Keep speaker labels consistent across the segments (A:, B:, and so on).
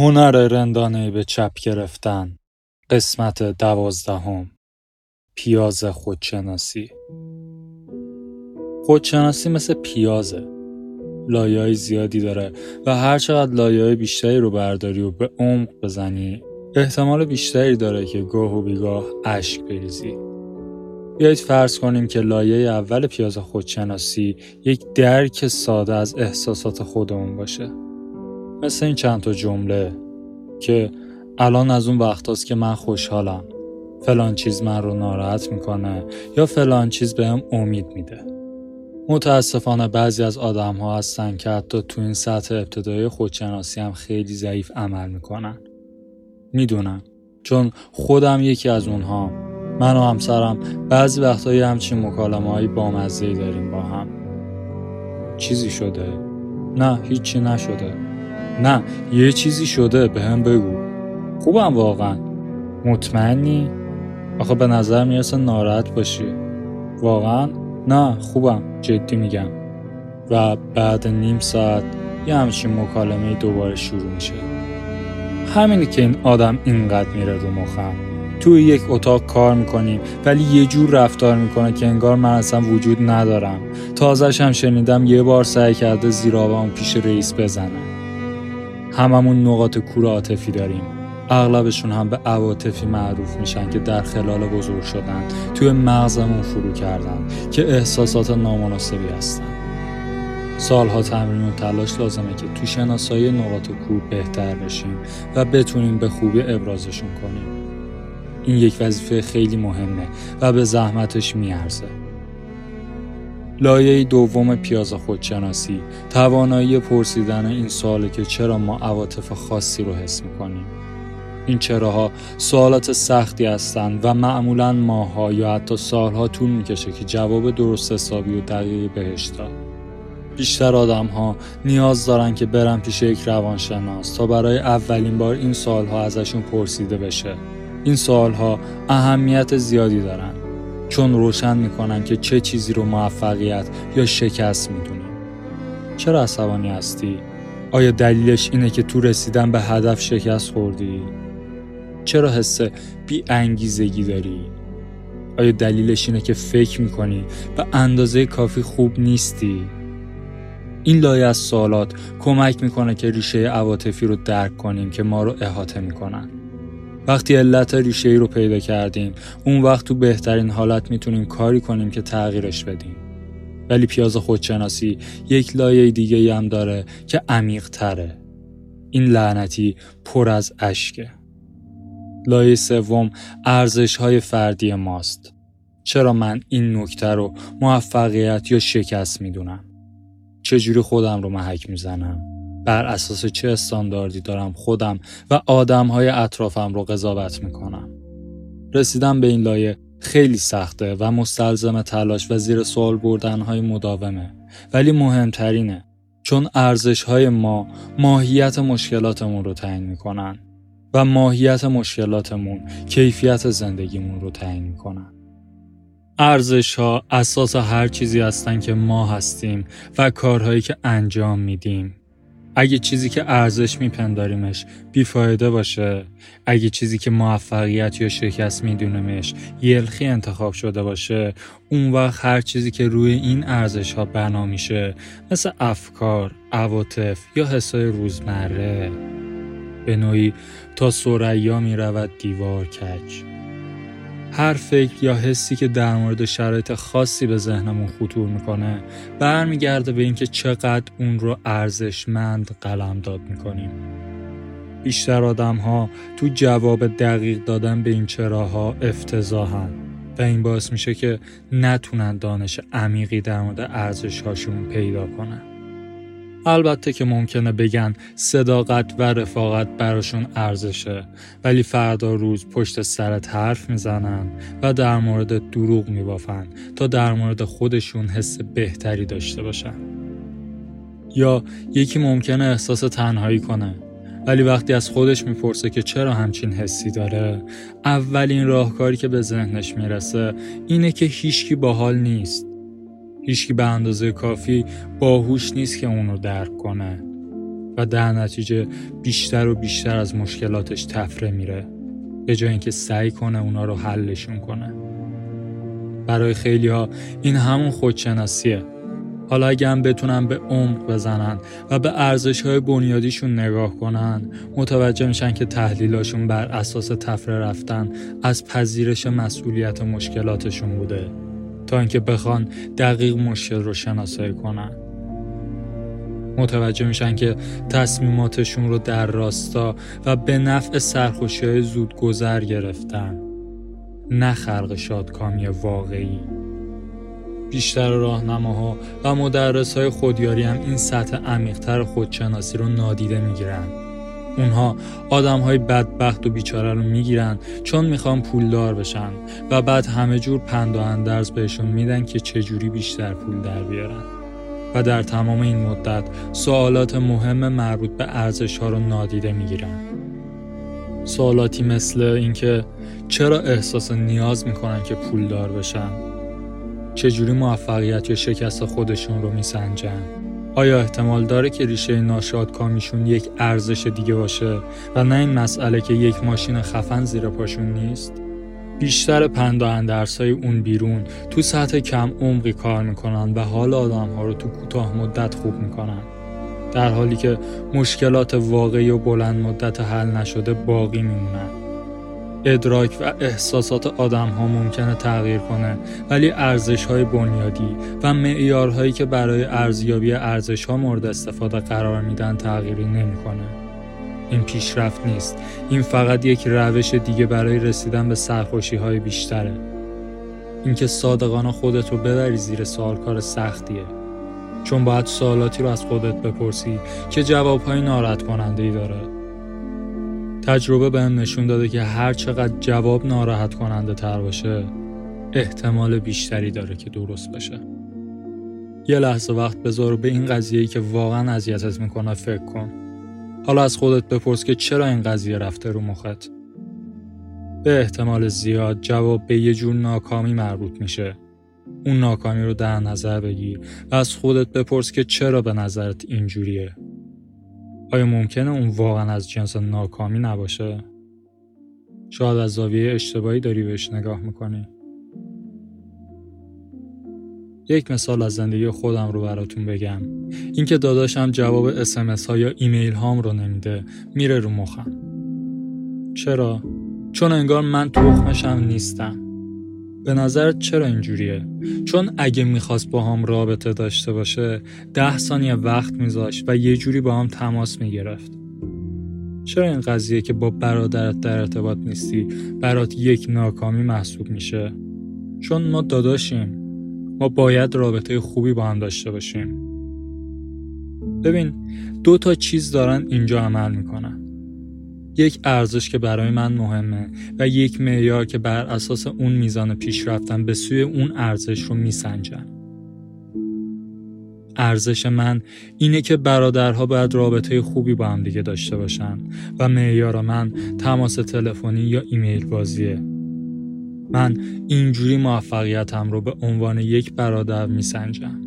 A: هنر رندانه به چپ گرفتن. قسمت دوازدهم. پیاز خودشناسی. خودشناسی مثل پیازه. لایه زیادی داره و هر چقدر لایه بیشتری رو برداری و به عمق بزنی احتمال بیشتری داره که گاه و بیگاه اشک بریزی. بیایید فرض کنیم که لایه اول پیاز خودشناسی یک درک ساده از احساسات خودمون باشه. مثل این چند تا جمله که الان از اون وقت که من خوشحالم. فلان چیز من رو ناراحت می‌کنه یا فلان چیز بهم امید میده. متاسفانه بعضی از آدم ها هستن که حتی تو این سطح ابتدایی خودشناسی هم خیلی ضعیف عمل می‌کنن. می‌دونم چون خودم یکی از اونها. من و همسرم بعضی وقتایی همچین مکالمه هایی بامزه داریم با هم. چیزی شده؟ نه هیچی نشده. نه یه چیزی شده به هم بگو. خوبم واقعا. مطمئنی؟ آخه به نظر می‌رسه ناراحت باشی. واقعا؟ نه خوبم جدی میگم. و بعد نیم ساعت یه همچین مکالمه دوباره شروع میشه. همینی که این آدم اینقدر میره رو مخم. توی یک اتاق کار می‌کنیم ولی یه جور رفتار می‌کنه که انگار من اصلا وجود ندارم. تازش هم شنیدم یه بار سعی کرده زیرابم پیش رئیس بزنه. هممون نقاط کور عاطفی داریم. اغلبشون هم به عواطفی معروف میشن که در خلال بزرگ شدن توی مغزمون فرو کردن که احساسات نامناسبی هستن. سالها تمرین و تلاش لازمه که تو شناسایی نقاط کور بهتر بشیم و بتونیم به خوبی ابرازشون کنیم. این یک وظیفه خیلی مهمه و به زحمتش میارزه. لایه دوم پیاز خودشناسی. توانایی پرسیدن این سواله که چرا ما عواطف خاصی رو حس می‌کنیم. این چراها سوالات سختی هستند و معمولا ماها یا حتی سالها طول می‌کشه که جواب درست حسابی و دقیقی بهش داد. بیشتر آدم ها نیاز دارن که برن پیش یک روانشناس تا برای اولین بار این سالها ازشون پرسیده بشه. این سالها اهمیت زیادی دارن. چون روشن می‌کنن که چه چیزی رو موفقیت یا شکست می‌دونی چرا عصبانی هستی؟ آیا دلیلش اینه که تو رسیدن به هدف شکست خوردی؟ چرا حس بی انگیزگی داری؟ آیا دلیلش اینه که فکر می‌کنی به اندازه کافی خوب نیستی؟ این لایه از سوالات کمک می‌کنه که ریشه عواطفی رو درک کنیم که ما رو احاطه می‌کنن. وقتی علت ریشه ای رو پیدا کردیم اون وقت تو بهترین حالت می‌تونیم کاری کنیم که تغییرش بدیم. ولی پیاز خودشناسی یک لایه دیگه هم داره که عمیق تره این لعنتی پر از اشکه. لایه سوم ارزش های فردی ماست. چرا من این نکته رو موفقیت یا شکست می‌دونم؟ چجوری خودم رو محک می‌زنم؟ بر اساس چه استانداردی دارم خودم و آدمهای اطرافم رو قضاوت می‌کنم. رسیدم به این لایه خیلی سخته و مستلزم تلاش و زیر سوال بردن های مداومه ولی مهمترینه چون ارزش های ما ماهیت مشکلاتمون رو تعیین می‌کنن و ماهیت مشکلاتمون کیفیت زندگیمون رو تعیین می‌کنن. ارزش ها اساس هر چیزی هستن که ما هستیم و کارهایی که انجام میدیم اگه چیزی که ارزش میپنداریمش بیفایده باشه. اگه چیزی که موفقیت یا شکست میدونمش یلخی انتخاب شده باشه اون وقت هر چیزی که روی این ارزش ها بنا میشه مثل افکار، عواطف یا حسای روزمره. به نوعی تا سریا می‌رود دیوار کج. هر فکر یا حسی که در مورد شرایط خاصی به ذهنمون خطور می‌کنه برمیگرده به اینکه چقدر اون رو ارزشمند قلمداد می‌کنیم. بیشتر آدم ها تو جواب دقیق دادن به این چراها افتضاحن و این باعث میشه که نتونن دانش عمیقی در مورد ارزش هاشون پیدا کنن. البته که ممکنه بگن صداقت و رفاقت براشون ارزشه ولی فردا روز پشت سرت حرف می‌زنن و در مورد دروغ میبافن تا در مورد خودشون حس بهتری داشته باشن. یا یکی ممکنه احساس تنهایی کنه ولی وقتی از خودش می‌پرسه که چرا همچین حسی داره اولین راهکاری که به ذهنش می‌رسه اینه که هیچکی باحال نیست. هیچکی به اندازه کافی باهوش نیست که اونو درک کنه و در نتیجه بیشتر و بیشتر از مشکلاتش تفره میره به جای اینکه سعی کنه اونا رو حلشون کنه. برای خیلی ها این همون خودشناسیه. حالا اگه هم بتونن به عمق بزنن و به ارزش های بنیادیشون نگاه کنن متوجه میشن که تحلیلاشون بر اساس تفره رفتن از پذیرش مسئولیت مشکلاتشون بوده. تا اینکه بخوان دقیق مشکل رو شناسایی کنن. متوجه میشن که تصمیماتشون رو در راستا و به نفع سرخوشی های زود گذر گرفتن. نه خلق شادکامی واقعی. بیشتر راهنماها و مدرس های خودیاری هم این سطح عمیقتر خودشناسی رو نادیده می‌گیرن. اونها آدم های بدبخت و بیچاره رو می‌گیرن چون می‌خوان پولدار بشن و بعد همه جور پند و اندرز بهشون میدن که چجوری بیشتر پول در بیارن. و در تمام این مدت سوالات مهم مربوط به ارزش ها رو نادیده می‌گیرن. سوالاتی مثل اینکه چرا احساس نیاز می‌کنن که پولدار بشن؟ چجوری موفقیت یا شکست خودشون رو میسنجن؟ آیا احتمال داره که ریشه ناشادکامیشون یک ارزش دیگه باشه و نه این مسئله که یک ماشین خفن زیر پاشون نیست؟ بیشتر پندا های اون بیرون تو سطح کم عمقی کار می‌کنن و حال آدم ها رو تو کوتاه مدت خوب می‌کنن در حالی که مشکلات واقعی و بلند مدت حل نشده باقی میمونن ادراک و احساسات آدم ها ممکنه تغییر کنه ولی ارزش های بنیادی و معیارهایی که برای ارزیابی ارزش ها مورد استفاده قرار میدن تغییری نمی‌کنه. این پیشرفت نیست. این فقط یک روش دیگه برای رسیدن به سرخوشی های بیشتره. اینکه صادقانه خودت رو ببری زیر سوال کار سختیه. چون باید سوالاتی رو از خودت بپرسی که جوابهای ناراحت کننده ای داره. تجربه بهم نشون داده که هر چقدر جواب ناراحت کننده تر باشه احتمال بیشتری داره که درست بشه. یه لحظه وقت بذار به این قضیه که واقعا اذیتت می‌کنه فکر کن. حالا از خودت بپرس که چرا این قضیه رفته رو مخت. به احتمال زیاد جواب به یه جور ناکامی مربوط میشه. اون ناکامی رو در نظر بگیر و از خودت بپرس که چرا به نظرت اینجوریه. آیا ممکنه اون واقعا از جنس ناکامی نباشه؟ شاید از زاویه اشتباهی داری بهش نگاه می‌کنی. یک مثال از زندگی خودم رو براتون بگم. اینکه داداشم جواب اسمس ها یا ایمیل هام رو نمیده میره رو مخم. چرا؟ چون انگار من تخمشم نیستم. به نظرت چرا اینجوریه؟ چون اگه می‌خواست با هم رابطه داشته باشه ده ثانیه وقت میذاشت و یه جوری با هم تماس می‌گرفت. چرا این قضیه که با برادرت در ارتباط نیستی برات یک ناکامی محسوب میشه؟ چون ما داداشیم. ما باید رابطه خوبی با هم داشته باشیم. ببین دو تا چیز دارن اینجا عمل می‌کنن. یک ارزش که برای من مهمه و یک معیار که بر اساس اون میزان پیشرفتن به سوی اون ارزش رو میسنجم. ارزش من اینه که برادرها باید رابطه خوبی با هم دیگه داشته باشن و معیار من تماس تلفنی یا ایمیل بازیه. من اینجوری موفقیتم رو به عنوان یک برادر میسنجم.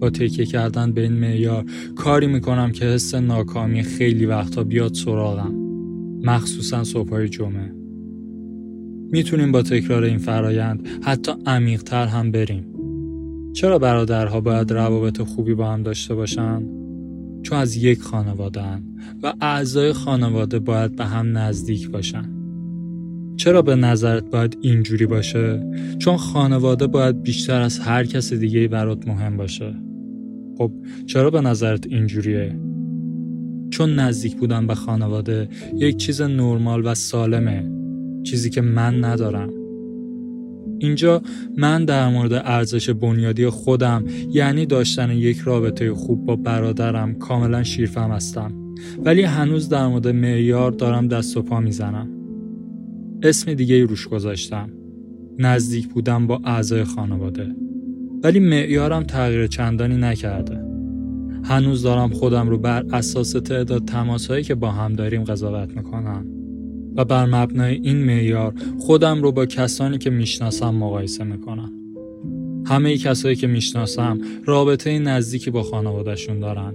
A: با تکیه کردن به این معیار کاری می‌کنم که حس ناکامی خیلی وقتا بیاد سراغم مخصوصا صبحهای جمعه می‌تونیم با تکرار این فرایند حتی عمیقتر هم بریم چرا برادرها باید روابط خوبی با هم داشته باشن؟ چون از یک خانواده و اعضای خانواده باید به هم نزدیک باشن چرا به نظرت باید اینجوری باشه؟ چون خانواده باید بیشتر از هر کس دیگه برات مهم باشه خب چرا به نظرت اینجوریه؟ چون نزدیک بودن به خانواده یک چیز نرمال و سالمه چیزی که من ندارم. اینجا من در مورد ارزش بنیادی خودم یعنی داشتن یک رابطه خوب با برادرم کاملا شیرفهم هستم. ولی هنوز در مورد معیار دارم دست و پا می‌زنم. اسم دیگه ای روش گذاشتم. نزدیک بودن با اعضای خانواده. ولی معیارم تغییر چندانی نکرده. هنوز دارم خودم رو بر اساس تعداد تماسهایی که با هم داریم قضاوت می‌کنم. و بر مبنای این معیار خودم رو با کسانی که می‌شناسم مقایسه می‌کنم. همه ای کسایی که می‌شناسم رابطه نزدیکی با خانوادهشون دارن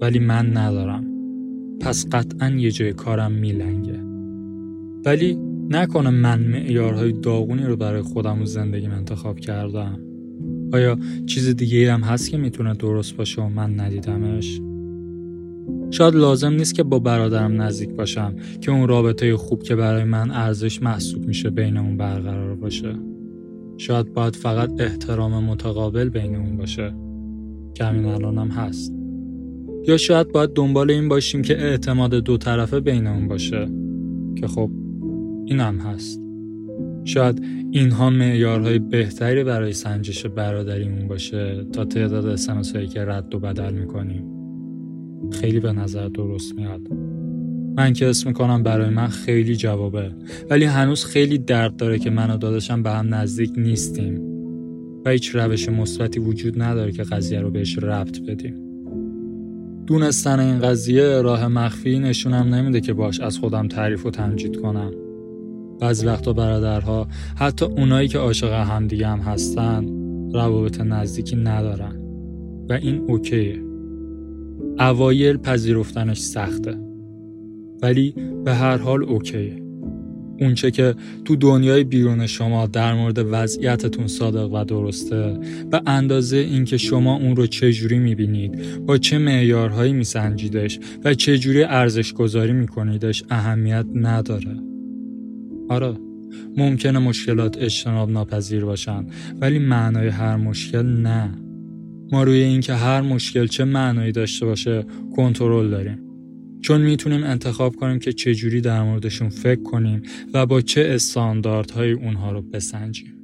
A: ولی من ندارم. پس قطعا یه جای کارم میلنگه. ولی نکنه من معیارهای داغونی رو برای خودم و زندگیم انتخاب کردم. آیا چیز دیگه هم هست که می‌تونه درست باشه و من ندیدمش؟ شاید لازم نیست که با برادرم نزدیک باشم که اون رابطه خوب که برای من ارزش محسوب میشه بینمون برقرار باشه. شاید باید فقط احترام متقابل بینمون باشه. که همین الان هم هست. یا شاید باید دنبال این باشیم که اعتماد دو طرفه بینمون باشه. که خب این هم هست. شاید اینها معیارهای بهتری برای سنجش برادریمون باشه تا تعداد اسمس که رد و بدل می‌کنیم. خیلی به نظر درست میاد. من که اسم می‌کنم برای من خیلی جوابه ولی هنوز خیلی درد داره که من و داداشم به هم نزدیک نیستیم و هیچ روش مثبتی وجود نداره که قضیه رو بهش ربط بدیم. دونستن این قضیه راه مخفی نشونم نمیده که باش از خودم تعریف و تمجید کنم. بعضی وقتا برادرها حتی اونایی که عاشق همدیگه هم هستن روابط نزدیکی ندارن. و این اوکیه. اوایل پذیرفتنش سخته. ولی به هر حال اوکیه. اونچه که تو دنیای بیرون شما در مورد وضعیتتون صادق و درسته به اندازه اینکه شما اون رو چجوری می‌بینید با چه معیارهایی میسنجیدش و چجوری ارزش گذاری میکنیدش اهمیت نداره. آره ممکنه مشکلات اجتناب ناپذیر باشن ولی معنای هر مشکل نه. ما روی اینکه هر مشکل چه معنایی داشته باشه کنترل داریم. چون می‌تونیم انتخاب کنیم که چه جوری در موردشون فکر کنیم و با چه استانداردهایی اونها رو بسنجیم.